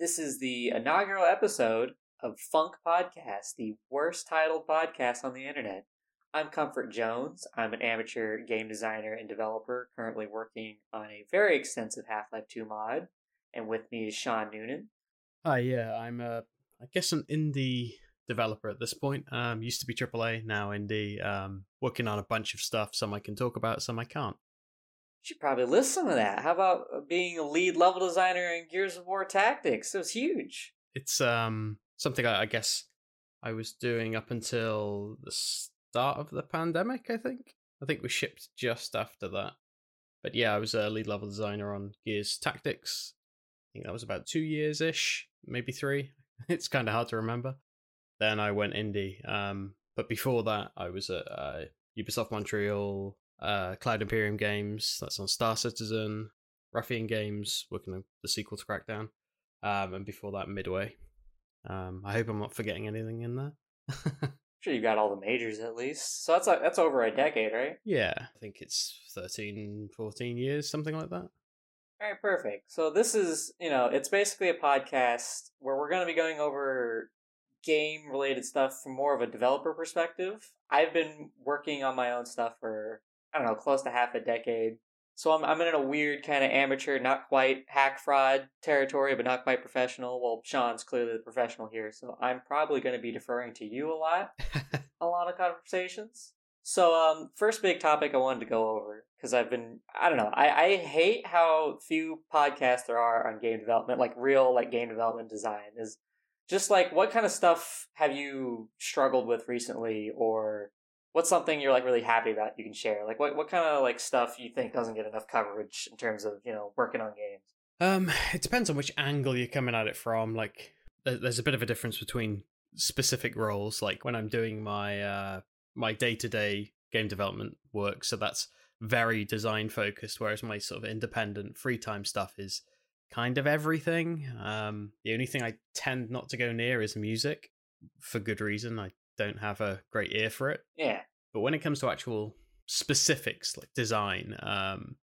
This is the inaugural episode of func Podcast, the worst titled podcast on the internet. I'm Comfort Jones. I'm an amateur game designer and developer currently working on a very extensive Half Life 2 mod. And with me is Sean Noonan. Hi, yeah, I'm a, I guess an indie developer at this point. Um, used to be AAA, now indie. Um, working on a bunch of stuff. Some I can talk about, some I can't. Should probably list some of that. How about uh, being a lead level designer in Gears of War Tactics? It was huge. It's um something I, I guess I was doing up until the start of the pandemic. I think. I think we shipped just after that. But yeah, I was a lead level designer on Gears Tactics. I think that was about two years ish, maybe three. It's kind of hard to remember. Then I went indie. Um, but before that, I was at uh, Ubisoft Montreal, uh, Cloud Imperium Games. That's on Star Citizen, Ruffian Games, working on the sequel to Crackdown, um, and before that, Midway. Um, I hope I'm not forgetting anything in there. sure you've got all the majors at least. So that's like that's over a decade, right? Yeah, I think it's 13, 14 years, something like that. All right, perfect. So this is, you know, it's basically a podcast where we're going to be going over game related stuff from more of a developer perspective. I've been working on my own stuff for I don't know, close to half a decade. So I'm I'm in a weird kind of amateur, not quite hack fraud territory, but not quite professional. Well, Sean's clearly the professional here, so I'm probably going to be deferring to you a lot, a lot of conversations. So, um, first big topic I wanted to go over because I've been I don't know I I hate how few podcasts there are on game development, like real like game development design is just like what kind of stuff have you struggled with recently or what's something you're like really happy about you can share? Like what what kind of like stuff you think doesn't get enough coverage in terms of, you know, working on games? Um, it depends on which angle you're coming at it from. Like there's a bit of a difference between specific roles like when I'm doing my uh my day-to-day game development work, so that's very design focused whereas my sort of independent free time stuff is kind of everything. Um the only thing I tend not to go near is music for good reason. I don't have a great ear for it. Yeah. But when it comes to actual specifics like design, um,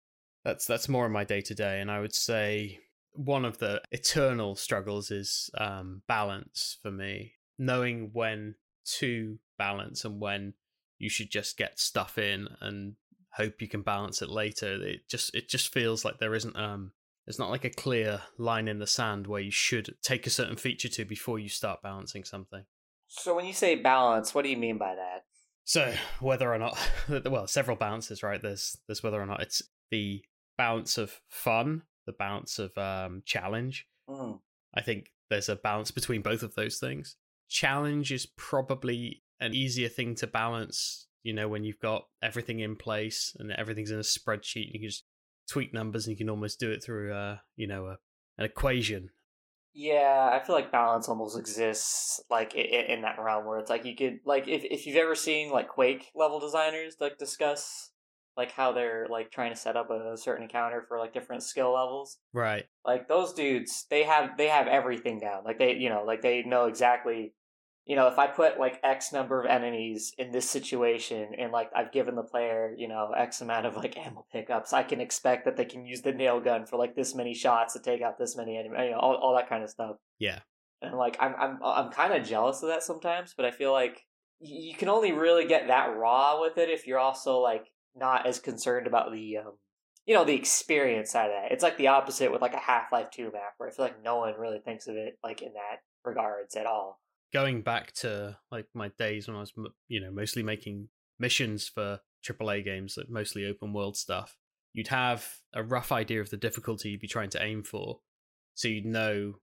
that's that's more in my day to day, and I would say one of the eternal struggles is um, balance for me. Knowing when to balance and when you should just get stuff in and hope you can balance it later. It just it just feels like there isn't um it's not like a clear line in the sand where you should take a certain feature to before you start balancing something. So when you say balance, what do you mean by that? So whether or not, well, several balances, right? There's there's whether or not it's the balance of fun, the balance of um, challenge. Mm. I think there's a balance between both of those things. Challenge is probably an easier thing to balance. You know, when you've got everything in place and everything's in a spreadsheet, you can just tweak numbers and you can almost do it through, uh, you know, a, an equation yeah, I feel like balance almost exists like in, in that realm where it's like you could like if if you've ever seen like Quake level designers like discuss like how they're like trying to set up a certain encounter for like different skill levels. Right. Like those dudes, they have they have everything down. Like they you know like they know exactly you know, if I put like X number of enemies in this situation and like I've given the player, you know, X amount of like ammo pickups, I can expect that they can use the nail gun for like this many shots to take out this many enemies, you know, all, all that kind of stuff. Yeah. And like I'm I'm I'm kind of jealous of that sometimes, but I feel like you can only really get that raw with it if you're also like not as concerned about the um you know the experience side of that. It's like the opposite with like a Half Life Two map, where I feel like no one really thinks of it like in that regards at all going back to like my days when I was, you know, mostly making missions for AAA games, like mostly open world stuff, you'd have a rough idea of the difficulty you'd be trying to aim for. So you'd know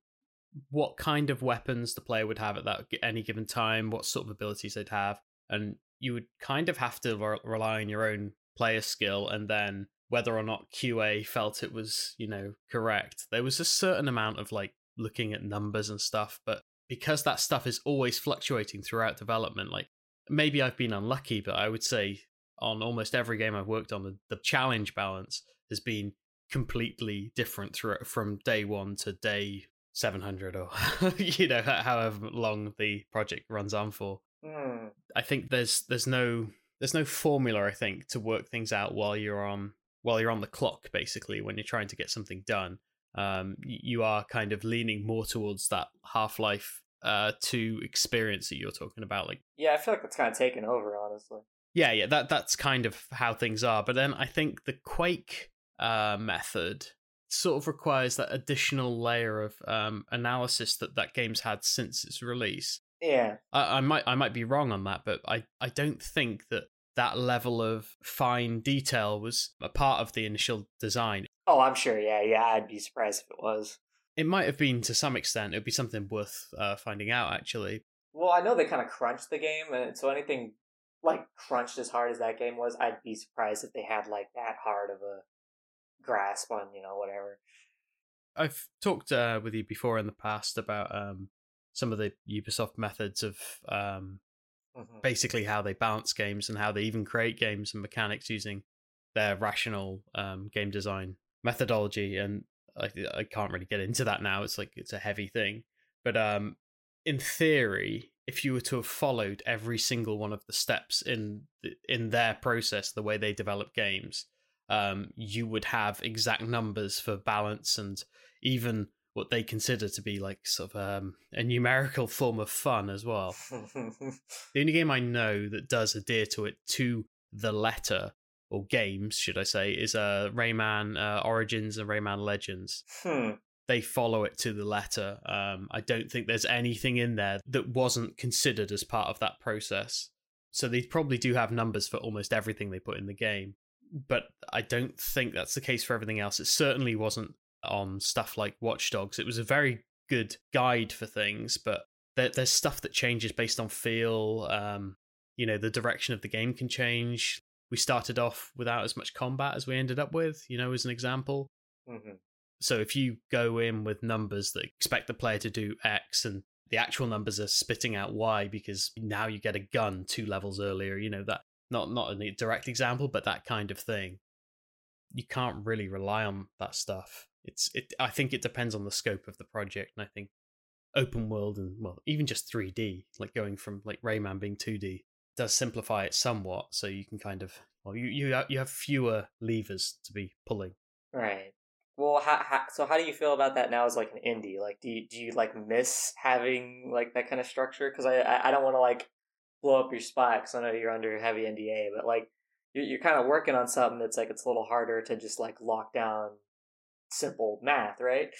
what kind of weapons the player would have at that any given time, what sort of abilities they'd have, and you would kind of have to re- rely on your own player skill and then whether or not QA felt it was, you know, correct. There was a certain amount of like looking at numbers and stuff, but because that stuff is always fluctuating throughout development, like maybe I've been unlucky, but I would say on almost every game I've worked on, the, the challenge balance has been completely different through from day one to day 700 or you know however long the project runs on for mm. i think there's there's no there's no formula i think to work things out while you're on while you're on the clock basically when you're trying to get something done um, you are kind of leaning more towards that Half Life uh, 2 experience that you're talking about. Like, yeah, I feel like that's kind of taken over, honestly. Yeah, yeah, that that's kind of how things are. But then I think the Quake uh, method sort of requires that additional layer of um, analysis that that game's had since its release. Yeah, I, I might I might be wrong on that, but I I don't think that that level of fine detail was a part of the initial design. Oh, I'm sure. Yeah, yeah. I'd be surprised if it was. It might have been to some extent. It would be something worth uh, finding out, actually. Well, I know they kind of crunched the game, and so anything like crunched as hard as that game was, I'd be surprised if they had like that hard of a grasp on you know whatever. I've talked uh, with you before in the past about um, some of the Ubisoft methods of um, mm-hmm. basically how they balance games and how they even create games and mechanics using their rational um, game design methodology. And I, I can't really get into that now. It's like it's a heavy thing, but um, in theory, if you were to have followed every single one of the steps in the, in their process, the way they develop games, um, you would have exact numbers for balance and even what they consider to be like sort of um, a numerical form of fun as well. the only game I know that does adhere to it to the letter, or games, should I say, is uh, Rayman uh, Origins and Rayman Legends. Hmm. They follow it to the letter. Um, I don't think there's anything in there that wasn't considered as part of that process. So they probably do have numbers for almost everything they put in the game but I don't think that's the case for everything else. It certainly wasn't on stuff like Watch Dogs. It was a very good guide for things, but there, there's stuff that changes based on feel. Um, you know, the direction of the game can change. We started off without as much combat as we ended up with, you know, as an example. Mm-hmm. So if you go in with numbers that expect the player to do X and the actual numbers are spitting out Y because now you get a gun two levels earlier, you know, that not not a direct example, but that kind of thing. You can't really rely on that stuff. It's it. I think it depends on the scope of the project, and I think open world and well, even just 3D, like going from like Rayman being 2D, does simplify it somewhat. So you can kind of well, you you you have fewer levers to be pulling. Right. Well, how, how, so how do you feel about that now as like an indie? Like, do you, do you like miss having like that kind of structure? Because I I don't want to like blow up your spot because I know you're under heavy NDA, but like you're, you're kind of working on something that's like it's a little harder to just like lock down simple math, right?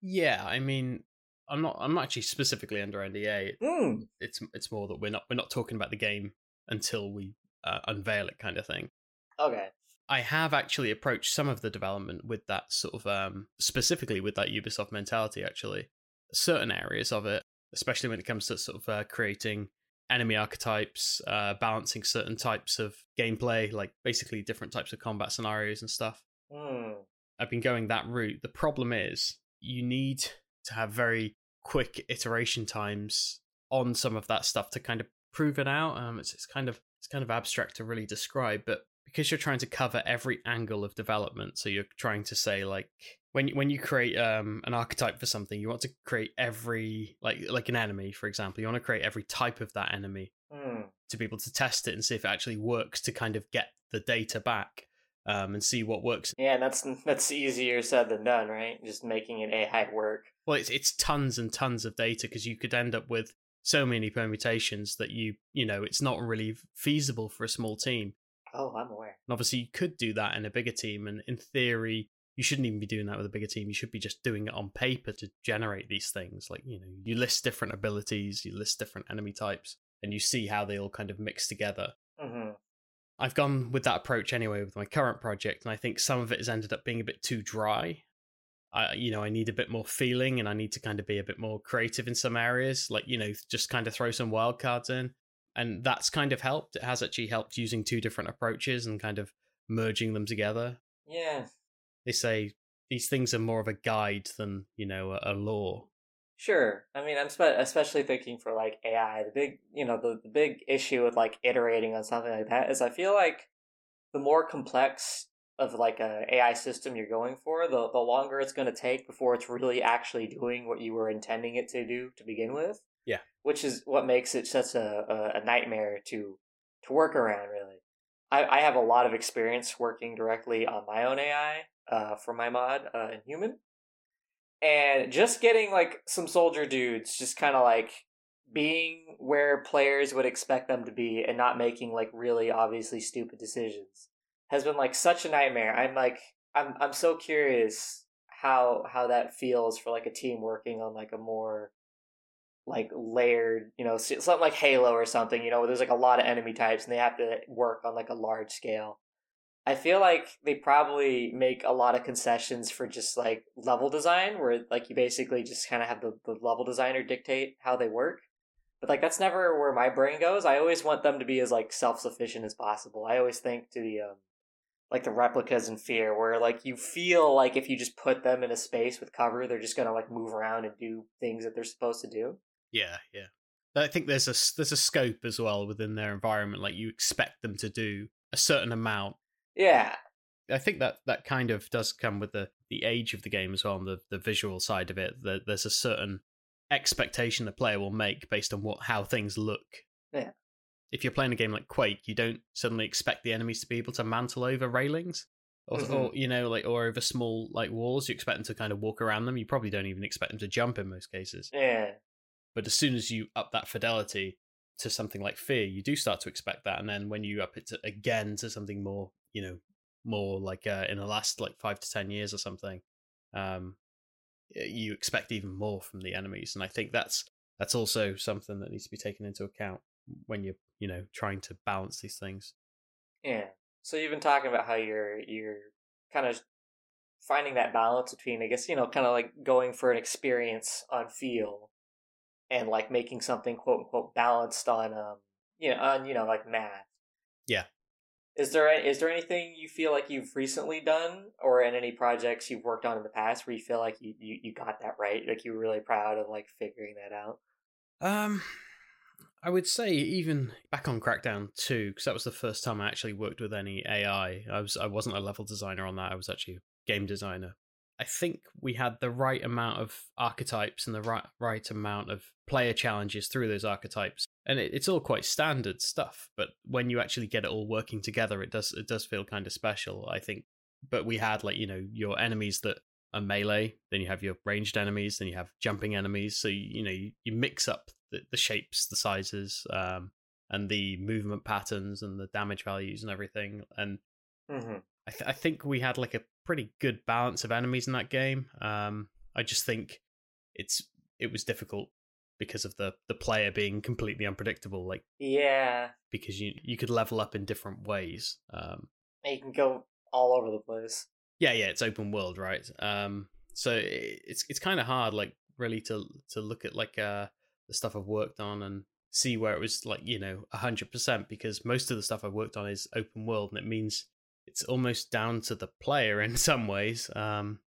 Yeah, I mean, I'm not. I'm not actually specifically under NDA. Mm. It's it's more that we're not we're not talking about the game until we uh, unveil it, kind of thing. Okay. I have actually approached some of the development with that sort of um specifically with that Ubisoft mentality. Actually, certain areas of it, especially when it comes to sort of uh, creating enemy archetypes, uh, balancing certain types of gameplay, like basically different types of combat scenarios and stuff. Mm. I've been going that route. The problem is you need to have very quick iteration times on some of that stuff to kind of prove it out. Um, it's, it's kind of it's kind of abstract to really describe, but because you're trying to cover every angle of development, so you're trying to say like when when you create um, an archetype for something, you want to create every like like an enemy, for example. You want to create every type of that enemy mm. to be able to test it and see if it actually works to kind of get the data back um, and see what works. Yeah, that's that's easier said than done, right? Just making an AI work. Well, it's it's tons and tons of data because you could end up with so many permutations that you you know it's not really feasible for a small team. Oh, I'm aware. And obviously, you could do that in a bigger team, and in theory, you shouldn't even be doing that with a bigger team. You should be just doing it on paper to generate these things. Like, you know, you list different abilities, you list different enemy types, and you see how they all kind of mix together. Mm-hmm. I've gone with that approach anyway with my current project, and I think some of it has ended up being a bit too dry. I, you know, I need a bit more feeling, and I need to kind of be a bit more creative in some areas. Like, you know, just kind of throw some wild cards in, and that's kind of helped. It has actually helped using two different approaches and kind of merging them together. Yeah, they say these things are more of a guide than you know a, a law. Sure. I mean, I'm spe- especially thinking for like AI. The big, you know, the, the big issue with like iterating on something like that is I feel like the more complex of like a AI system you're going for, the the longer it's going to take before it's really actually doing what you were intending it to do to begin with. Yeah. Which is what makes it such a, a, a nightmare to to work around. Really, I I have a lot of experience working directly on my own AI, uh, for my mod uh, in human. And just getting like some soldier dudes just kind of like being where players would expect them to be and not making like really obviously stupid decisions has been like such a nightmare. I'm like I'm I'm so curious how how that feels for like a team working on like a more like layered, you know, something like Halo or something, you know, where there's like a lot of enemy types and they have to work on like a large scale. I feel like they probably make a lot of concessions for just like level design, where like you basically just kind of have the, the level designer dictate how they work. But like that's never where my brain goes. I always want them to be as like self sufficient as possible. I always think to the um, like the replicas in Fear, where like you feel like if you just put them in a space with cover, they're just gonna like move around and do things that they're supposed to do. Yeah, yeah. I think there's a there's a scope as well within their environment. Like you expect them to do a certain amount yeah. I think that that kind of does come with the the age of the game as well, and the the visual side of it. That there's a certain expectation the player will make based on what how things look. Yeah. If you're playing a game like Quake, you don't suddenly expect the enemies to be able to mantle over railings, or, mm-hmm. or you know, like or over small like walls. You expect them to kind of walk around them. You probably don't even expect them to jump in most cases. Yeah. But as soon as you up that fidelity to something like Fear, you do start to expect that, and then when you up it to, again to something more you know more like uh, in the last like five to ten years or something um you expect even more from the enemies and i think that's that's also something that needs to be taken into account when you're you know trying to balance these things. Yeah so you've been talking about how you're you're kind of finding that balance between i guess you know kind of like going for an experience on feel and like making something quote unquote balanced on um you know on you know like math. Yeah is there is there anything you feel like you've recently done, or in any projects you've worked on in the past, where you feel like you, you, you got that right, like you're really proud of like figuring that out? Um, I would say even back on Crackdown two, because that was the first time I actually worked with any AI. I was I wasn't a level designer on that. I was actually a game designer. I think we had the right amount of archetypes and the right right amount of player challenges through those archetypes, and it, it's all quite standard stuff. But when you actually get it all working together, it does it does feel kind of special. I think. But we had like you know your enemies that are melee, then you have your ranged enemies, then you have jumping enemies. So you, you know you, you mix up the, the shapes, the sizes, um, and the movement patterns and the damage values and everything. And mm-hmm. I, th- I think we had like a pretty good balance of enemies in that game. Um, I just think it's it was difficult because of the the player being completely unpredictable. Like yeah, because you you could level up in different ways. Um, you can go all over the place. Yeah, yeah, it's open world, right? Um, so it's it's kind of hard, like really to to look at like uh the stuff I've worked on and see where it was like you know hundred percent because most of the stuff I've worked on is open world and it means it's almost down to the player in some ways. Um,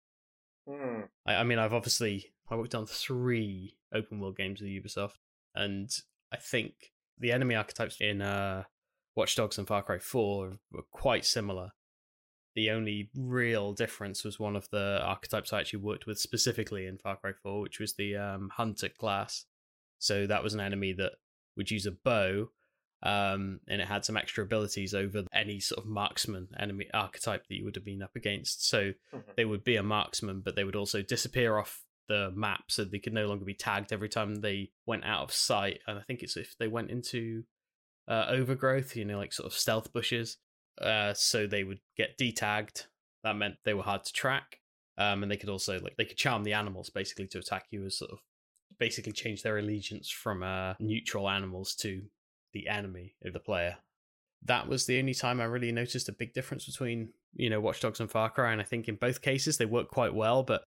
mm. I, I, mean, I've obviously I worked on three open world games with Ubisoft, and I think the enemy archetypes in uh, Watch Dogs and Far Cry Four were quite similar. The only real difference was one of the archetypes I actually worked with specifically in Far Cry 4, which was the um, Hunter class. So that was an enemy that would use a bow um, and it had some extra abilities over any sort of marksman enemy archetype that you would have been up against. So mm-hmm. they would be a marksman, but they would also disappear off the map, so they could no longer be tagged every time they went out of sight. And I think it's if they went into uh, overgrowth, you know, like sort of stealth bushes, uh, so they would get detagged. That meant they were hard to track, um, and they could also like they could charm the animals basically to attack you as sort of basically change their allegiance from uh, neutral animals to the enemy of the player. That was the only time I really noticed a big difference between, you know, Watch Dogs and Far Cry. And I think in both cases they work quite well. But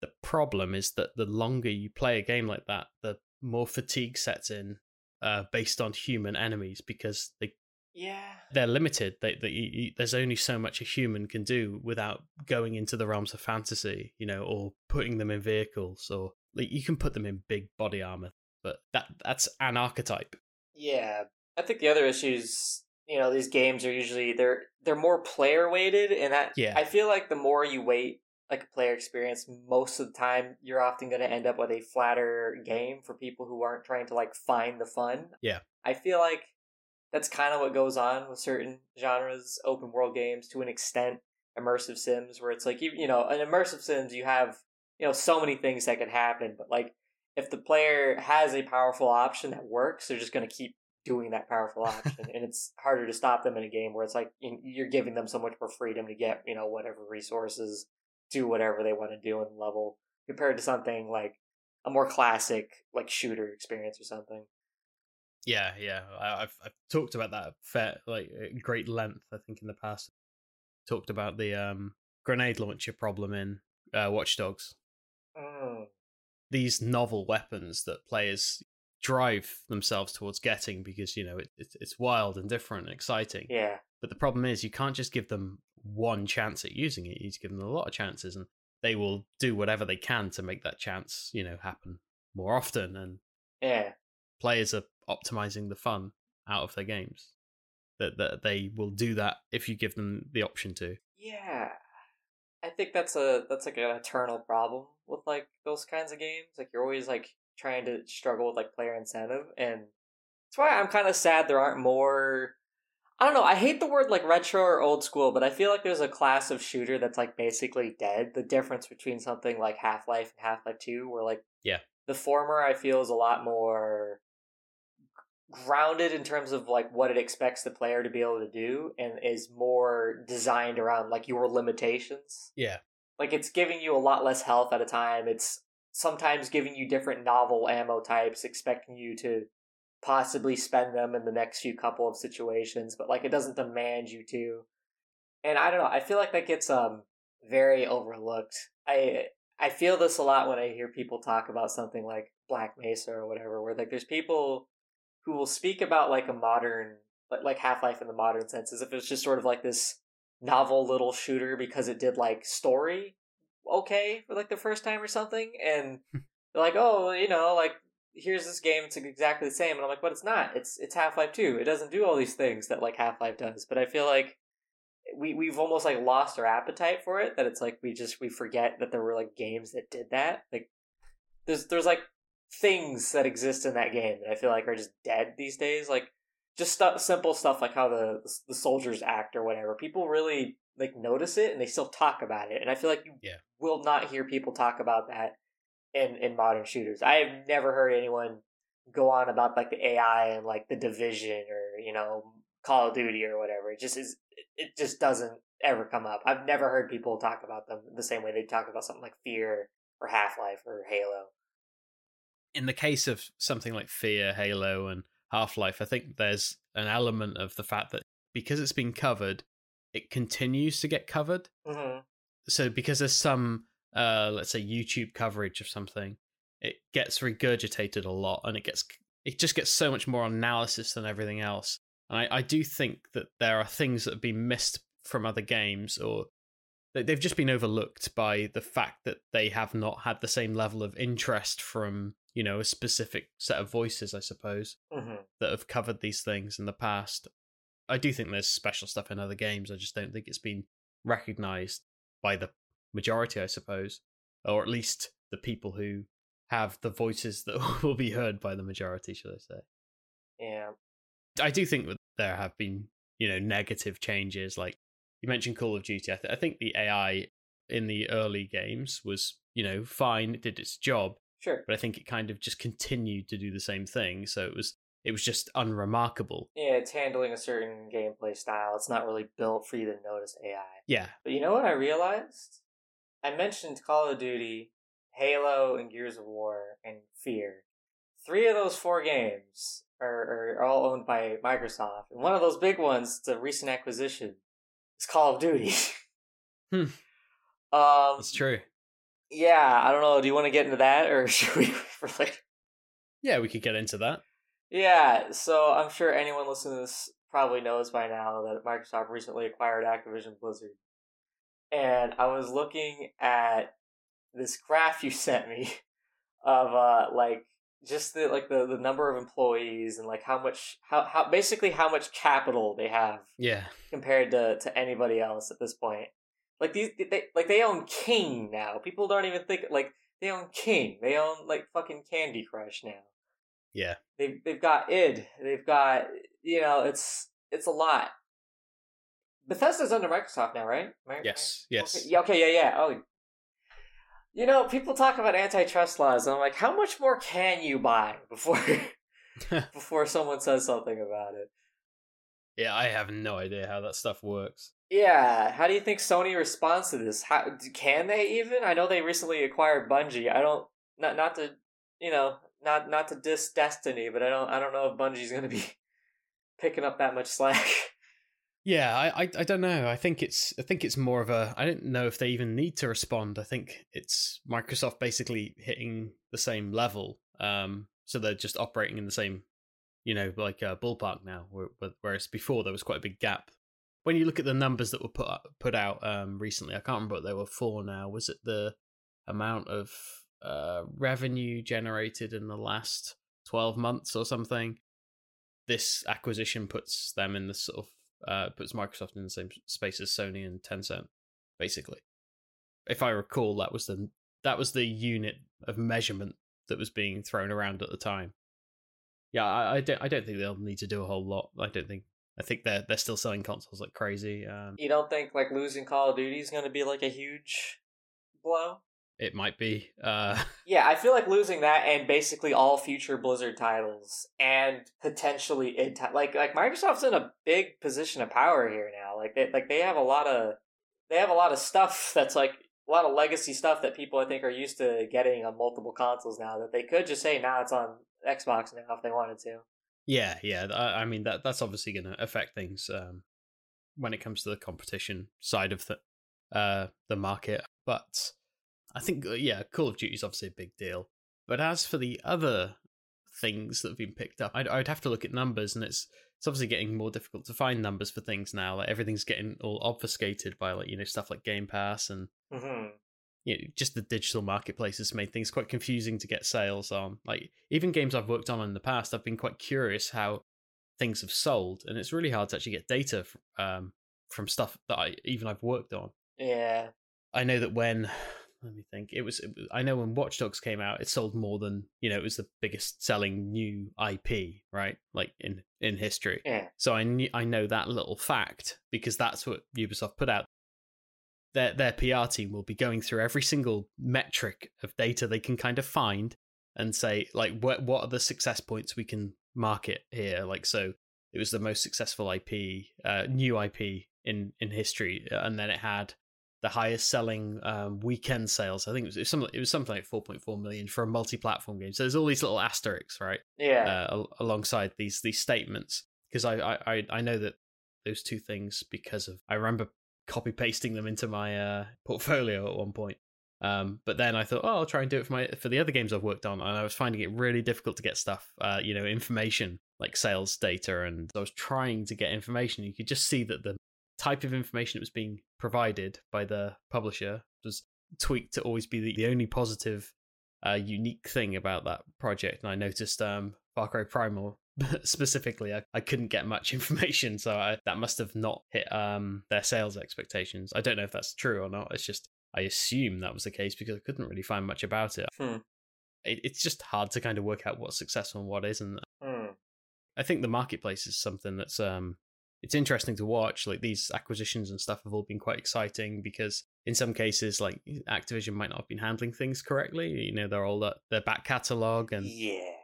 the problem is that the longer you play a game like that, the more fatigue sets in uh, based on human enemies because they yeah they're limited they, they you, there's only so much a human can do without going into the realms of fantasy you know or putting them in vehicles or like you can put them in big body armor but that that's an archetype yeah, I think the other issues, you know, these games are usually they're they're more player weighted, and that yeah. I feel like the more you wait like a player experience, most of the time you're often going to end up with a flatter game for people who aren't trying to like find the fun. Yeah, I feel like that's kind of what goes on with certain genres, open world games to an extent, immersive sims, where it's like you you know, an immersive sims you have you know so many things that could happen. But like if the player has a powerful option that works, they're just going to keep doing that powerful option, and it's harder to stop them in a game where it's like you're giving them so much more freedom to get you know whatever resources, do whatever they want to do in the level compared to something like a more classic like shooter experience or something. Yeah, yeah, I, have I've talked about that fair like great length. I think in the past, talked about the um grenade launcher problem in uh, Watch Dogs. Mm. These novel weapons that players drive themselves towards getting because you know it, it, it's wild and different and exciting. Yeah. But the problem is you can't just give them one chance at using it. You need to give them a lot of chances, and they will do whatever they can to make that chance, you know, happen more often. And yeah, players are optimizing the fun out of their games. That that they will do that if you give them the option to. Yeah, I think that's a that's like an eternal problem with like those kinds of games. Like you're always like trying to struggle with like player incentive, and that's why I'm kind of sad there aren't more. I don't know. I hate the word like retro or old school, but I feel like there's a class of shooter that's like basically dead. The difference between something like Half Life and Half Life Two, where like yeah, the former I feel is a lot more grounded in terms of like what it expects the player to be able to do and is more designed around like your limitations. Yeah. Like it's giving you a lot less health at a time. It's sometimes giving you different novel ammo types, expecting you to possibly spend them in the next few couple of situations, but like it doesn't demand you to. And I don't know, I feel like that gets um very overlooked. I I feel this a lot when I hear people talk about something like Black Mesa or whatever, where like there's people who will speak about like a modern like like Half Life in the modern sense as if it's just sort of like this novel little shooter because it did like story okay for like the first time or something, and they're like, oh, you know, like here's this game, it's exactly the same, and I'm like, but it's not. It's it's Half Life Two. It doesn't do all these things that like Half Life does. But I feel like we we've almost like lost our appetite for it. That it's like we just we forget that there were like games that did that. Like there's there's like things that exist in that game that I feel like are just dead these days. Like just stuff, simple stuff like how the the soldiers act or whatever. People really like notice it and they still talk about it. And I feel like you yeah. will not hear people talk about that in in modern shooters. I have never heard anyone go on about like the AI and like the division or you know Call of Duty or whatever. It just is. It just doesn't ever come up. I've never heard people talk about them the same way they talk about something like Fear or Half Life or Halo in the case of something like Fear, Halo, and Half Life, I think there's an element of the fact that because it's been covered, it continues to get covered. Mm-hmm. So because there's some, uh, let's say, YouTube coverage of something, it gets regurgitated a lot, and it gets it just gets so much more analysis than everything else. And I, I do think that there are things that have been missed from other games, or they've just been overlooked by the fact that they have not had the same level of interest from you know a specific set of voices i suppose mm-hmm. that have covered these things in the past. I do think there's special stuff in other games i just don't think it's been recognized by the majority i suppose or at least the people who have the voices that will be heard by the majority should i say. Yeah. I do think that there have been you know negative changes like you mentioned call of duty i, th- I think the ai in the early games was you know fine it did its job Sure. But I think it kind of just continued to do the same thing. So it was it was just unremarkable. Yeah, it's handling a certain gameplay style. It's not really built for you to notice AI. Yeah. But you know what I realized? I mentioned Call of Duty, Halo, and Gears of War, and Fear. Three of those four games are, are all owned by Microsoft. And one of those big ones, the recent acquisition, is Call of Duty. hmm. Um, That's true yeah, I don't know. Do you want to get into that, or should we for? Yeah, we could get into that. Yeah, so I'm sure anyone listening to this probably knows by now that Microsoft recently acquired Activision Blizzard. And I was looking at this graph you sent me of uh like just the like the, the number of employees and like how much how, how basically how much capital they have yeah compared to to anybody else at this point like these, they like they own King now. People don't even think like they own King. They own like fucking Candy Crush now. Yeah. They've they've got id. They've got you know it's it's a lot. Bethesda's under Microsoft now, right? yes. Yes. Okay. Yeah. Okay. Yeah. Yeah. Oh. You know, people talk about antitrust laws, and I'm like, how much more can you buy before before someone says something about it? Yeah, I have no idea how that stuff works. Yeah, how do you think Sony responds to this? How can they even? I know they recently acquired Bungie. I don't not not to you know not not to diss Destiny, but I don't I don't know if Bungie's going to be picking up that much slack. Yeah, I, I I don't know. I think it's I think it's more of a I don't know if they even need to respond. I think it's Microsoft basically hitting the same level. Um, so they're just operating in the same, you know, like a ballpark now. Whereas before there was quite a big gap. When you look at the numbers that were put put out um recently, I can't remember what they were for now. Was it the amount of uh revenue generated in the last twelve months or something? This acquisition puts them in the sort of uh, puts Microsoft in the same space as Sony and Tencent, basically. If I recall, that was the that was the unit of measurement that was being thrown around at the time. Yeah, I, I don't I don't think they'll need to do a whole lot. I don't think I think they're they're still selling consoles like crazy. Um, you don't think like losing Call of Duty is going to be like a huge blow? it might be. Uh, yeah, I feel like losing that and basically all future Blizzard titles and potentially id like like Microsoft's in a big position of power here now. Like they like they have a lot of they have a lot of stuff that's like a lot of legacy stuff that people I think are used to getting on multiple consoles now that they could just say now nah, it's on Xbox now if they wanted to. Yeah, yeah. I, I mean that that's obviously going to affect things um, when it comes to the competition side of the uh, the market, but I think, uh, yeah, Call of Duty is obviously a big deal. But as for the other things that have been picked up, I'd, I'd have to look at numbers, and it's it's obviously getting more difficult to find numbers for things now. Like everything's getting all obfuscated by like you know stuff like Game Pass and mm-hmm. You know, just the digital marketplace has made things quite confusing to get sales on. Like even games I've worked on in the past, I've been quite curious how things have sold, and it's really hard to actually get data um, from stuff that I even I've worked on. Yeah, I know that when let me think. It was, it was, I know when Watch Dogs came out, it sold more than you know. It was the biggest selling new IP, right? Like in in history. Yeah. So I knew, I know that little fact because that's what Ubisoft put out. Their their PR team will be going through every single metric of data they can kind of find and say like what what are the success points we can market here. Like so, it was the most successful IP, uh, new IP in in history, and then it had the highest selling um, weekend sales. I think it was, it was, something. It was something like 4.4 million for a multi-platform game. So there's all these little asterisks, right? Yeah. Uh, alongside these these statements, because I, I I know that those two things because of I remember copy pasting them into my uh, portfolio at one point. Um, but then I thought, oh, I'll try and do it for my for the other games I've worked on, and I was finding it really difficult to get stuff, uh, you know, information like sales data, and I was trying to get information. You could just see that the type of information that was being provided by the publisher was tweaked to always be the, the only positive, uh, unique thing about that project. And I noticed um, Far Cry Primal specifically, I, I couldn't get much information, so I, that must have not hit um, their sales expectations. I don't know if that's true or not. It's just I assume that was the case because I couldn't really find much about it. Hmm. it it's just hard to kind of work out what's successful and what isn't. Hmm. I think the marketplace is something that's um, it's interesting to watch. Like these acquisitions and stuff have all been quite exciting because in some cases, like Activision might not have been handling things correctly. You know, they're all the, their back catalog and yeah.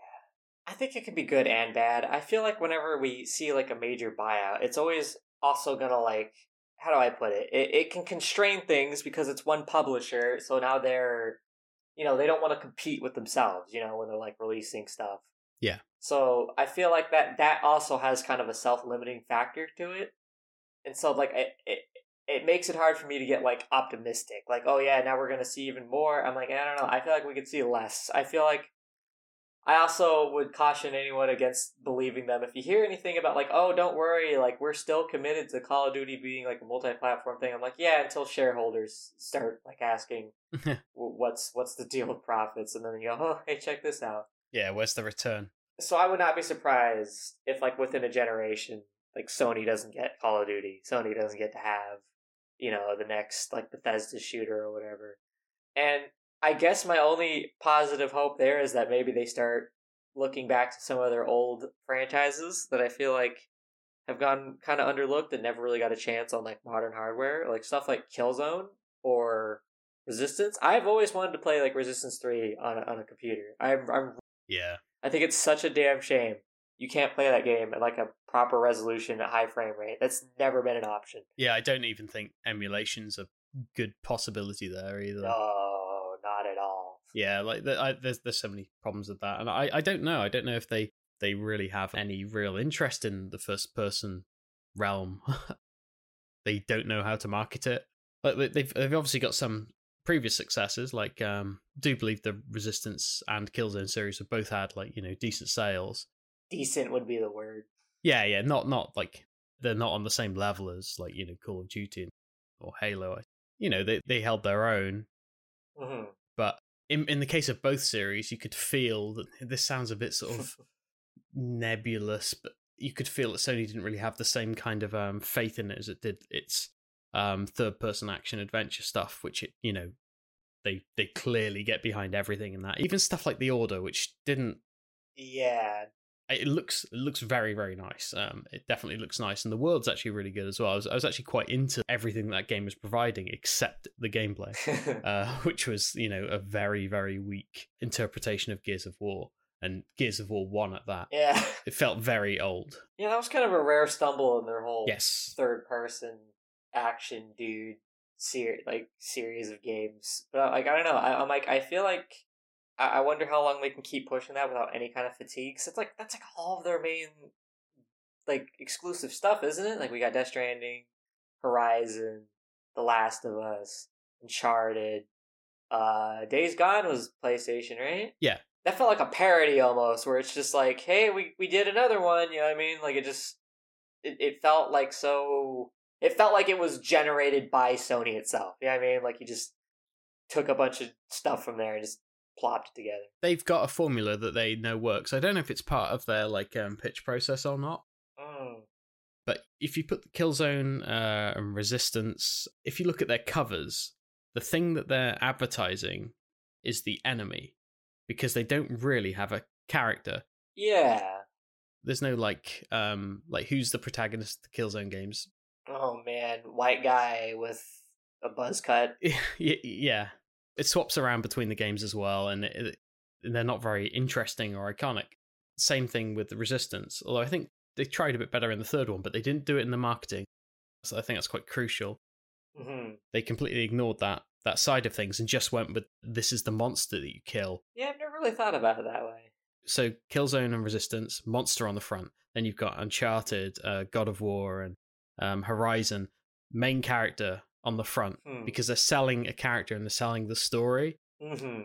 I think it can be good and bad. I feel like whenever we see like a major buyout, it's always also gonna like how do I put it? It it can constrain things because it's one publisher, so now they're you know, they don't want to compete with themselves, you know, when they're like releasing stuff. Yeah. So I feel like that that also has kind of a self limiting factor to it, and so like it, it it makes it hard for me to get like optimistic. Like, oh yeah, now we're gonna see even more. I'm like, I don't know. I feel like we could see less. I feel like I also would caution anyone against believing them. If you hear anything about like, oh, don't worry, like we're still committed to Call of Duty being like a multi-platform thing. I'm like, yeah, until shareholders start like asking, what's what's the deal with profits, and then you go, oh, hey, check this out. Yeah, where's the return? So I would not be surprised if, like, within a generation, like Sony doesn't get Call of Duty. Sony doesn't get to have, you know, the next like Bethesda shooter or whatever. And I guess my only positive hope there is that maybe they start looking back to some of their old franchises that I feel like have gone kind of underlooked and never really got a chance on like modern hardware, like stuff like Killzone or Resistance. I've always wanted to play like Resistance Three on a, on a computer. I'm, I'm Yeah. I think it's such a damn shame you can't play that game at like a proper resolution at high frame rate. That's never been an option. Yeah, I don't even think emulation's a good possibility there either. No, not at all. Yeah, like the, I, there's there's so many problems with that, and I I don't know. I don't know if they they really have any real interest in the first person realm. they don't know how to market it. Like they- they've they've obviously got some previous successes. Like um, do believe the Resistance and Killzone series have both had like you know decent sales. Decent would be the word. Yeah, yeah, not not like they're not on the same level as like you know Call of Duty or Halo. You know they they held their own, hmm but in in the case of both series, you could feel that this sounds a bit sort of nebulous, but you could feel that Sony didn't really have the same kind of um, faith in it as it did its um, third person action adventure stuff, which it you know they they clearly get behind everything in that. Even stuff like the Order, which didn't yeah, it looks it looks very very nice. Um, it definitely looks nice, and the world's actually really good as well. I was I was actually quite into everything that game was providing, except the gameplay, uh, which was you know a very very weak interpretation of Gears of War and Gears of War One at that. yeah, It felt very old. yeah. That was kind of a rare stumble in their whole Yes, third person action dude series like series of games. But like I don't know. I, I'm like I feel like I, I wonder how long they can keep pushing that without any kind of fatigue. 'Cause it's like that's like all of their main like exclusive stuff, isn't it? Like we got Death Stranding, Horizon, The Last of Us, Uncharted. Uh, Days Gone was PlayStation, right? Yeah. That felt like a parody almost, where it's just like, hey, we we did another one. You know what I mean? Like it just it, it felt like so it felt like it was generated by Sony itself. You know what I mean? Like you just took a bunch of stuff from there and just plopped together. they've got a formula that they know works. I don't know if it's part of their like um, pitch process or not. Mm. But if you put the Killzone uh, and Resistance, if you look at their covers, the thing that they're advertising is the enemy because they don't really have a character. Yeah. There's no like, um, like who's the protagonist of the Killzone games? Oh man, white guy with a buzz cut. Yeah, it swaps around between the games as well, and, it, and they're not very interesting or iconic. Same thing with the Resistance, although I think they tried a bit better in the third one, but they didn't do it in the marketing. So I think that's quite crucial. hmm They completely ignored that that side of things and just went with this is the monster that you kill. Yeah, I've never really thought about it that way. So Killzone and Resistance, monster on the front. Then you've got Uncharted, uh, God of War, and um, Horizon, main character on the front Hmm. because they're selling a character and they're selling the story. hmm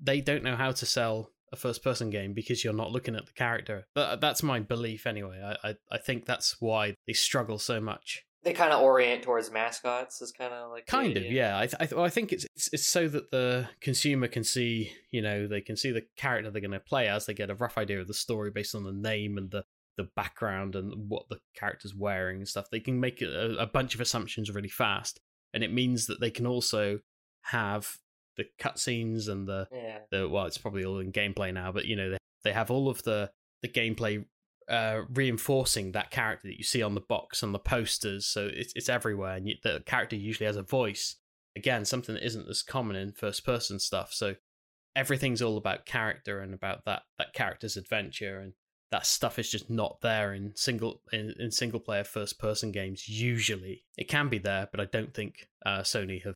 they don't know how to sell a first person game because you're not looking at the character. But that's my belief anyway. I I, I think that's why they struggle so much. They kind of orient towards mascots. Is kind of like Kind of, yeah. I th- I, th- well, I think it's, it's it's so that the consumer can see, you know, they can see the character they're going to play as. They get a rough idea of the story based on the name and the the background and what the character's wearing and stuff. They can make a, a bunch of assumptions really fast, and it means that they can also have the cutscenes and the Yeah. the well, it's probably all in gameplay now, but you know they they have all of the the gameplay uh, reinforcing that character that you see on the box and the posters, so it's it's everywhere, and you, the character usually has a voice. Again, something that isn't as common in first person stuff. So everything's all about character and about that that character's adventure, and that stuff is just not there in single in, in single player first person games. Usually, it can be there, but I don't think uh, Sony have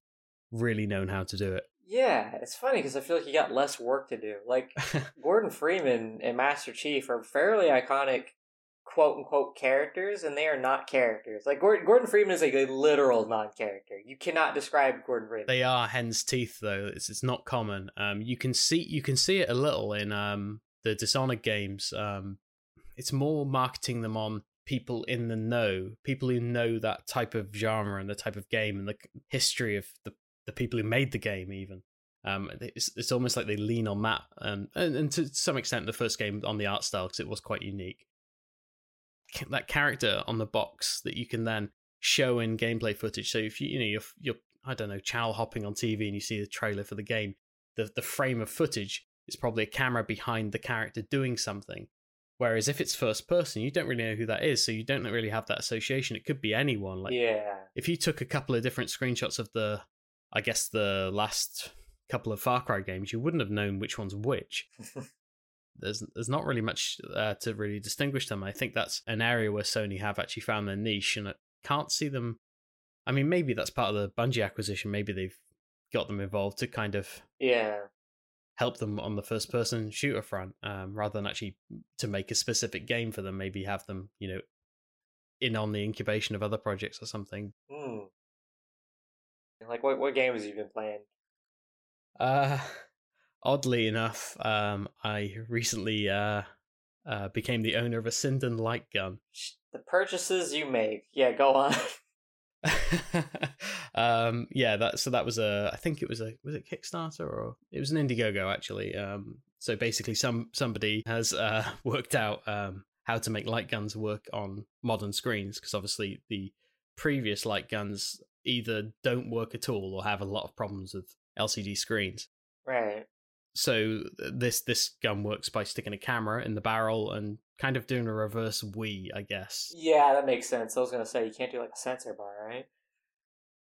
really known how to do it. Yeah, it's funny because I feel like you got less work to do. Like Gordon Freeman and Master Chief are fairly iconic quote unquote characters, and they are not characters. Like Gordon, Gordon Freeman is like a literal non character. You cannot describe Gordon Freeman. They are hen's teeth, though. It's it's not common. Um, you can see you can see it a little in um the Dishonored games. Um, it's more marketing them on people in the know, people who know that type of genre and the type of game and the history of the the people who made the game. Even um, it's it's almost like they lean on that, um, and and to some extent the first game on the art style because it was quite unique. That character on the box that you can then show in gameplay footage. So if you you know you're you're I don't know channel hopping on TV and you see the trailer for the game, the the frame of footage is probably a camera behind the character doing something. Whereas if it's first person, you don't really know who that is, so you don't really have that association. It could be anyone. Like yeah. if you took a couple of different screenshots of the I guess the last couple of Far Cry games, you wouldn't have known which one's which. there's there's not really much uh, to really distinguish them. I think that's an area where Sony have actually found their niche, and I can't see them. I mean, maybe that's part of the Bungie acquisition. Maybe they've got them involved to kind of yeah help them on the first person shooter front, um, rather than actually to make a specific game for them. Maybe have them, you know, in on the incubation of other projects or something. Hmm. Like what what games have you been playing? Uh oddly enough, um, I recently uh, uh, became the owner of a Sinden light gun. The purchases you make, yeah, go on. um, yeah, that so that was a I think it was a was it Kickstarter or it was an Indiegogo actually. Um, so basically, some somebody has uh, worked out um, how to make light guns work on modern screens because obviously the previous light guns either don't work at all or have a lot of problems with LCD screens. Right so this this gun works by sticking a camera in the barrel and kind of doing a reverse Wii, I guess. Yeah, that makes sense. I was gonna say you can't do like a sensor bar, right?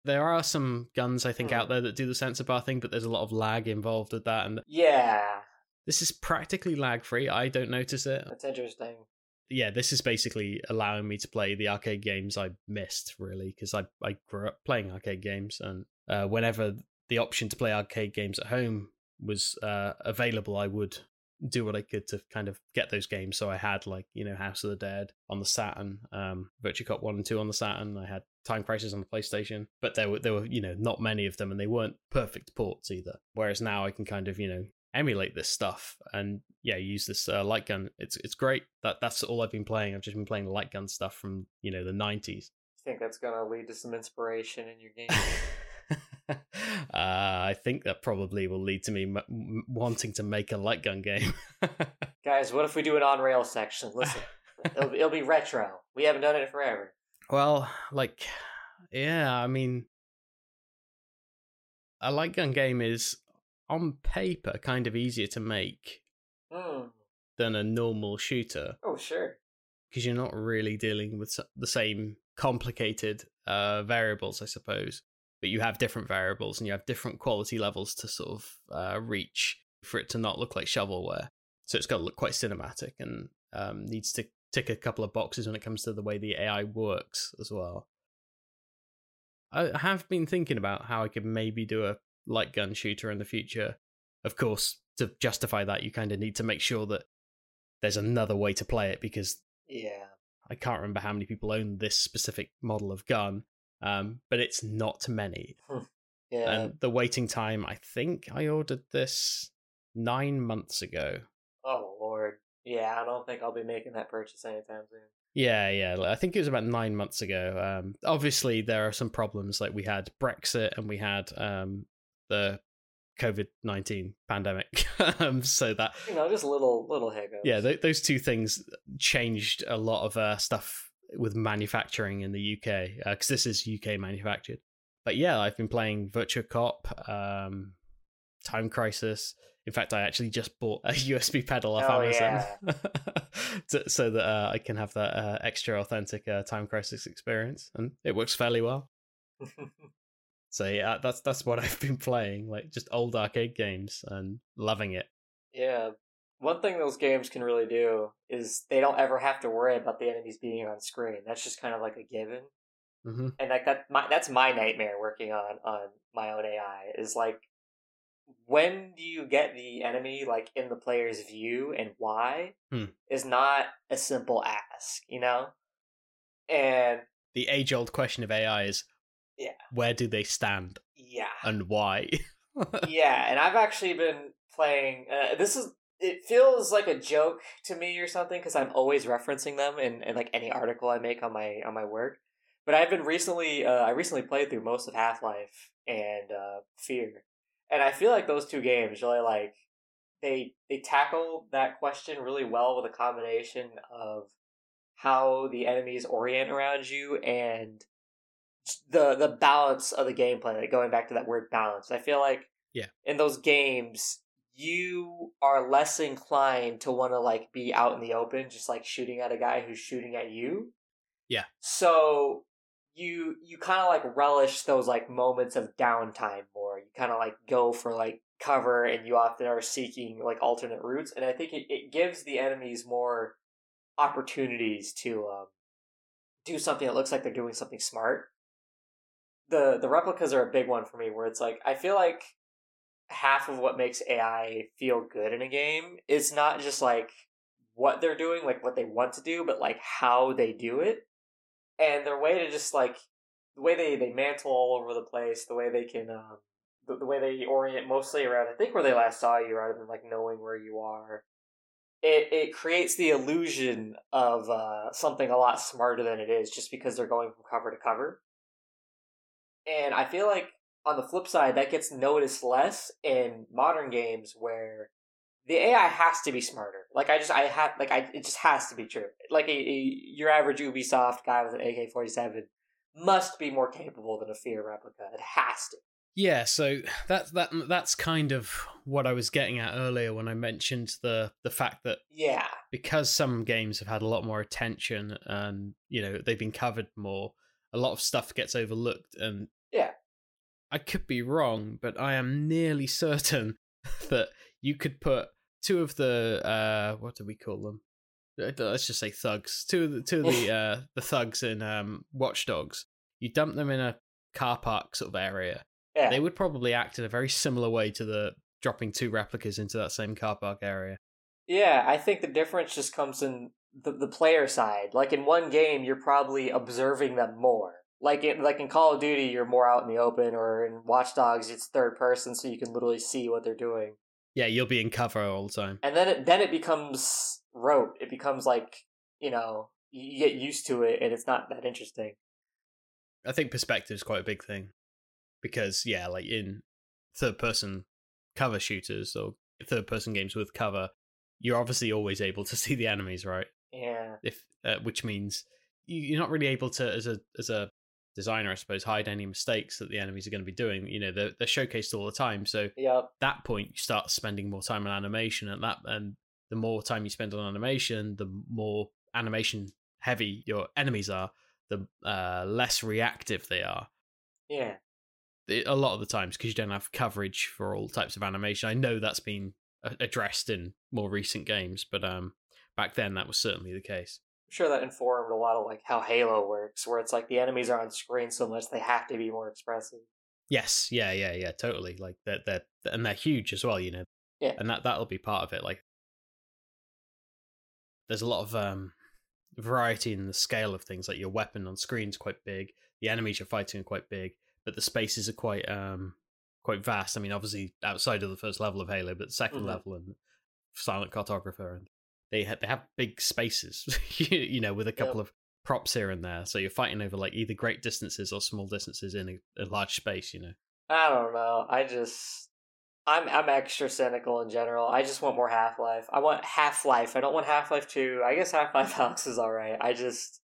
There are some guns I think hmm. out there that do the sensor bar thing, but there's a lot of lag involved with that. And yeah, this is practically lag free. I don't notice it. That's interesting. Yeah, this is basically allowing me to play the arcade games I missed, really, because I I grew up playing arcade games, and uh, whenever the option to play arcade games at home was uh, available, I would do what I could to kind of get those games. So I had like you know House of the Dead on the Saturn, um, Virtua Cop one and two on the Saturn. I had Time Crisis on the PlayStation, but there were there were you know not many of them, and they weren't perfect ports either. Whereas now I can kind of you know emulate this stuff and yeah use this uh, light gun. It's it's great. That that's all I've been playing. I've just been playing light gun stuff from you know the nineties. I think that's gonna lead to some inspiration in your game. uh, I think that probably will lead to me m- wanting to make a light gun game. Guys, what if we do an on rail section? Listen, it'll, it'll be retro. We haven't done it forever. Well, like, yeah, I mean, a light gun game is on paper kind of easier to make mm. than a normal shooter. Oh, sure. Because you're not really dealing with the same complicated uh, variables, I suppose but you have different variables and you have different quality levels to sort of uh, reach for it to not look like shovelware. So it's got to look quite cinematic and um, needs to tick a couple of boxes when it comes to the way the AI works as well. I have been thinking about how I could maybe do a light gun shooter in the future. Of course, to justify that, you kind of need to make sure that there's another way to play it because yeah, I can't remember how many people own this specific model of gun, um, but it's not many. Hmm. Yeah. And the waiting time, I think I ordered this nine months ago. Oh lord, yeah, I don't think I'll be making that purchase anytime soon. Yeah, yeah, I think it was about nine months ago. Um, obviously, there are some problems. Like we had Brexit and we had um, the COVID nineteen pandemic. um, so that you know, just little little hiccups. Yeah, th- those two things changed a lot of uh, stuff with manufacturing in the UK because uh, this is UK manufactured. But yeah, I've been playing Virtua Cop, um, Time Crisis. In fact, I actually just bought a USB pedal off oh, Amazon yeah. to, so that uh, I can have that uh, extra authentic uh, Time Crisis experience, and it works fairly well. so yeah, that's that's what I've been playing, like just old arcade games and loving it. Yeah, one thing those games can really do is they don't ever have to worry about the enemies being on screen. That's just kind of like a given. Mm-hmm. And like that, my, that's my nightmare working on on my own AI is like, when do you get the enemy like in the player's view and why hmm. is not a simple ask, you know. And the age old question of AI is, yeah, where do they stand? Yeah, and why? yeah, and I've actually been playing. Uh, this is it feels like a joke to me or something because I'm always referencing them in, in like any article I make on my on my work. But I've been recently uh, I recently played through most of Half Life and uh, Fear, and I feel like those two games really like they they tackle that question really well with a combination of how the enemies orient around you and the the balance of the gameplay. Like going back to that word balance, I feel like yeah in those games you are less inclined to want to like be out in the open just like shooting at a guy who's shooting at you yeah so you you kind of like relish those like moments of downtime more. You kind of like go for like cover, and you often are seeking like alternate routes. And I think it, it gives the enemies more opportunities to um, do something that looks like they're doing something smart. The the replicas are a big one for me, where it's like I feel like half of what makes AI feel good in a game is not just like what they're doing, like what they want to do, but like how they do it. And their way to just like the way they, they mantle all over the place, the way they can um the, the way they orient mostly around I think where they last saw you rather than like knowing where you are. It it creates the illusion of uh something a lot smarter than it is just because they're going from cover to cover. And I feel like on the flip side, that gets noticed less in modern games where the AI has to be smarter. Like I just, I have, like I, it just has to be true. Like a, a your average Ubisoft guy with an AK forty seven must be more capable than a Fear replica. It has to. Yeah, so that that that's kind of what I was getting at earlier when I mentioned the the fact that yeah, because some games have had a lot more attention and you know they've been covered more, a lot of stuff gets overlooked and yeah, I could be wrong, but I am nearly certain that you could put two of the uh, what do we call them? Uh, let's just say thugs. Two of the two of the uh, the thugs in um, Watch Dogs. You dump them in a car park sort of area. yeah. They would probably act in a very similar way to the dropping two replicas into that same car park area. Yeah, I think the difference just comes in the, the player side. Like in one game, you're probably observing them more. Like in like in Call of Duty, you're more out in the open, or in Watch Dogs, it's third person, so you can literally see what they're doing. Yeah, you'll be in cover all the time. And then it then it becomes rote. It becomes like you know you get used to it, and it's not that interesting. I think perspective is quite a big thing because yeah, like in third person cover shooters or third person games with cover, you're obviously always able to see the enemies, right? Yeah, If uh, which means you- you're not really able to as a as a designer, I suppose, hide any mistakes that the enemies are going to be doing. You know, they're they're showcased all the time, so yep, that point you start spending more time on animation and that and the more time you spend on animation the more animation heavy your enemies are the uh, less reactive they are. Yeah. It- a lot of the times because you don't have coverage for all types of animation. I know that's been addressed in more recent games but um back then that was certainly the case sure that informed a lot of like how Halo works, where it's like the enemies are on screen so much they have to be more expressive. yes yeah yeah yeah totally like they're, they're and they're huge as well you know Yeah. and that that'll be part of it like there's a lot of um variety in the scale of things like your weapon on screen is quite big the enemies you're fighting are quite big but the spaces are quite um quite vast i mean obviously outside of the first level of halo but the 2nd Mhm. level and silent cartographer and they ha- they have big spaces you, know with a couple of props here and there so you're fighting over like either great distances or small distances in a, a large space you know I don't know. I just I'm I'm extra cynical in general. I just want more Half Life. I want Half Life. I don't want Half Life Two. I guess Half Life Alyx is alright. I just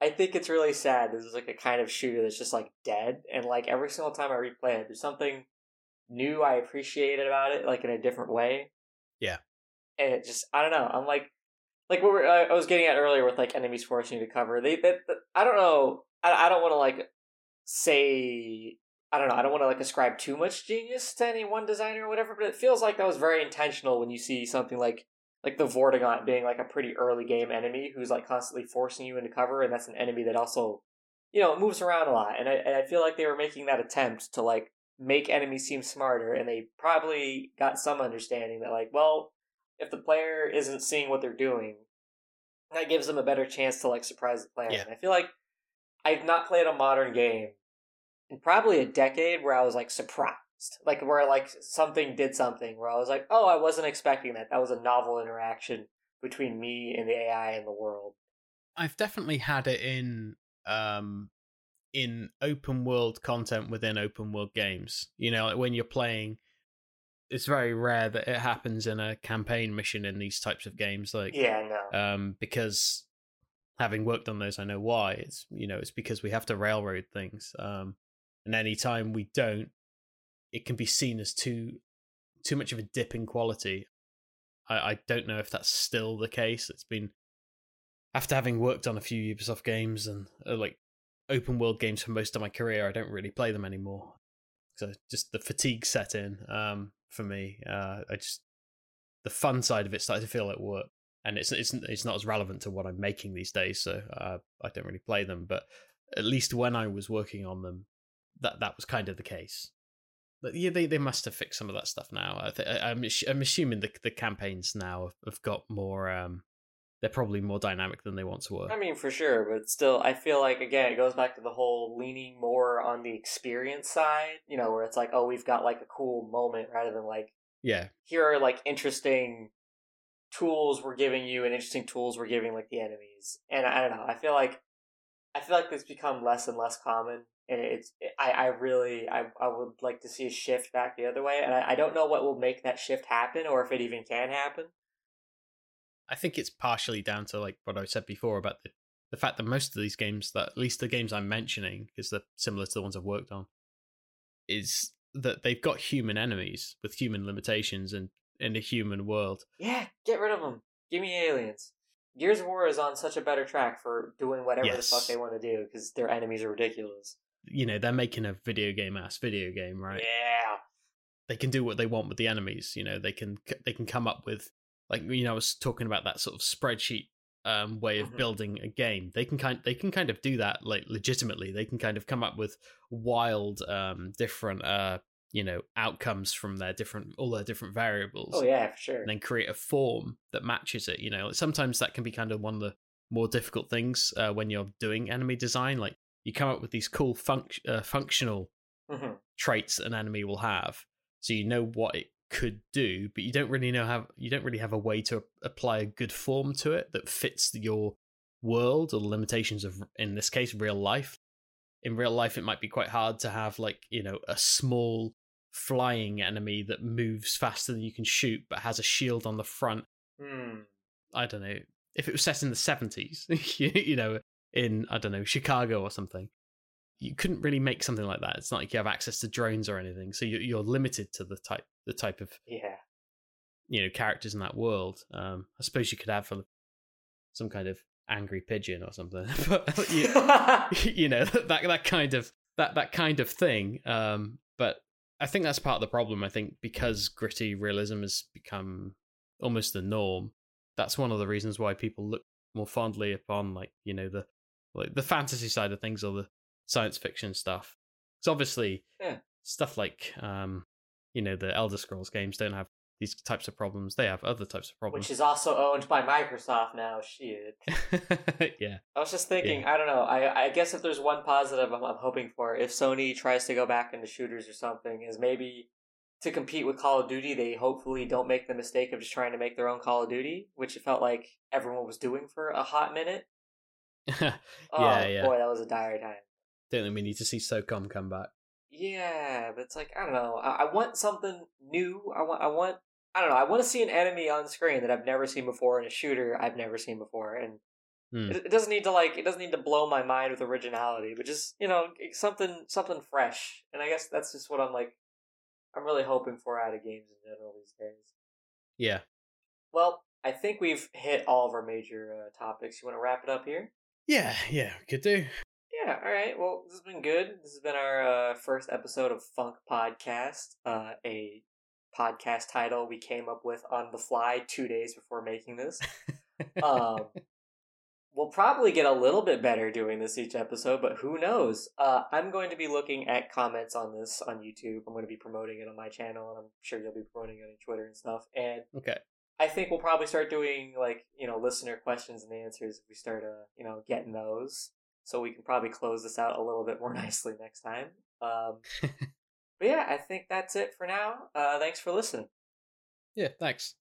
I think it's really sad. This is like a kind of shooter that's just like dead, and like every single time I replay it, there's something new I appreciated about it, like in a different way. Yeah. And it just I don't know. I'm like like what I I was getting at earlier with like enemies forcing you to cover. They that I don't know. I I don't want to like say I don't know. I don't want to like ascribe too much genius to any one designer or whatever, but it feels like that was very intentional when you see something like like the Vortigaunt being like a pretty early game enemy who's like constantly forcing you into cover, and that's an enemy that also, you know, moves around a lot. And I and I feel like they were making that attempt to like make enemies seem smarter, and they probably got some understanding that like, well, if the player isn't seeing what they're doing, that gives them a better chance to like surprise the player. Yeah. And I feel like I've not played a modern game in probably a decade where I was like surprised. Like where like something did something where I was like, oh, I wasn't expecting that. That was a novel interaction between me and the AI and the world. I've definitely had it in um in open world content within open world games. You know, like when you're playing it's very rare that it happens in a campaign mission in these types of games like Yeah, no. um because having worked on those I know why. It's you know, it's because we have to railroad things. Um and anytime we don't it can be seen as too too much of a dip in quality. I, I don't know if that's still the case. It's been after having worked on a few Ubisoft games and uh, like open world games for most of my career, I don't really play them anymore. So just the fatigue set in um, for me. Uh, I just the fun side of it started to feel like work, and it's it's it's not as relevant to what I'm making these days. So uh, I don't really play them. But at least when I was working on them, that that was kind of the case. But yeah, they, they must have fixed some of that stuff now. I th- I'm I'm assuming the the campaigns now have got more um, they're probably more dynamic than they once were. I mean, for sure, but still, I feel like again, it goes back to the whole leaning more on the experience side. You know, where it's like, oh, we've got like a cool moment rather than like, yeah, here are like interesting tools we're giving you and interesting tools we're giving like the enemies. And I don't know, I feel like I feel like this become less and less common. And it's I, I really I, I would like to see a shift back the other way, and I, I don't know what will make that shift happen or if it even can happen. I think it's partially down to like what I said before about the the fact that most of these games, that at least the games I'm mentioning, because they're similar to the ones I've worked on, is that they've got human enemies with human limitations and in a human world. Yeah, get rid of them. Give me aliens. Gears of War is on such a better track for doing whatever yes. the fuck they want to do because their enemies are ridiculous. You know, they're making a video game ass video game, right? Yeah. They can do what they want with the enemies. You know, they can they can come up with like you know I was talking about that sort of spreadsheet um, way of mm-hmm. building a game. They can kind they can kind of do that like legitimately. They can kind of come up with wild um, different uh, you know outcomes from their different all their different variables. Oh yeah, for sure. And then create a form that matches it. You know, sometimes that can be kind of one of the more difficult things uh, when you're doing enemy design. Like you come up with these cool func- uh, functional mm-hmm. traits an enemy will have, so you know what it could do, but you don't really know how you don't really have a way to apply a good form to it that fits your world or the limitations of in this case real life. In real life it might be quite hard to have like, you know, a small flying enemy that moves faster than you can shoot but has a shield on the front. Hmm. I don't know. If it was set in the 70s, you know, in I don't know, Chicago or something, you couldn't really make something like that. It's not like you have access to drones or anything, so you're limited to the type the type of yeah you know characters in that world. Um, I suppose you could have some kind of angry pigeon or something, but you, you know that that kind of that that kind of thing. Um, but I think that's part of the problem. I think because gritty realism has become almost the norm. That's one of the reasons why people look more fondly upon like you know the like the fantasy side of things or the science fiction stuff. It's obviously yeah. stuff like um, you know the Elder Scrolls games don't have these types of problems. They have other types of problems. Which is also owned by Microsoft now. Shit. yeah. I was just thinking. Yeah. I don't know. I I guess if there's one positive I'm, I'm hoping for, if Sony tries to go back into shooters or something, is maybe to compete with Call of Duty, they hopefully don't make the mistake of just trying to make their own Call of Duty, which it felt like everyone was doing for a hot minute. yeah, oh, yeah. Boy, that was a dire time. Don't think we need to see SOCOM come back. Yeah, but it's like I don't know. I, I want something new. I want. I want. I don't know. I want to see an enemy on screen that I've never seen before in a shooter I've never seen before, and hmm. it, it, doesn't need to like. It doesn't need to blow my mind with originality, but just you know something something fresh. And I guess that's just what I'm like. I'm really hoping for out of games in general these days. Yeah. Well, I think we've hit all of our major uh, topics. You want to wrap it up here? Yeah, yeah, could do. Yeah, all right. Well, this has been good. This has been our uh, first episode of func Podcast, uh, a podcast title we came up with on the fly two days before making this. um, we'll probably get a little bit better doing this each episode, but who knows? Uh, I'm going to be looking at comments on this on YouTube. I'm going to be promoting it on my channel, and I'm sure you'll be promoting it on Twitter and stuff. And okay. I think we'll probably start doing like you know listener questions and answers if we start uh you know getting those so we can probably close this out a little bit more nicely next time. Um, but yeah, I think that's it for now. Uh, thanks for listening. Yeah, thanks.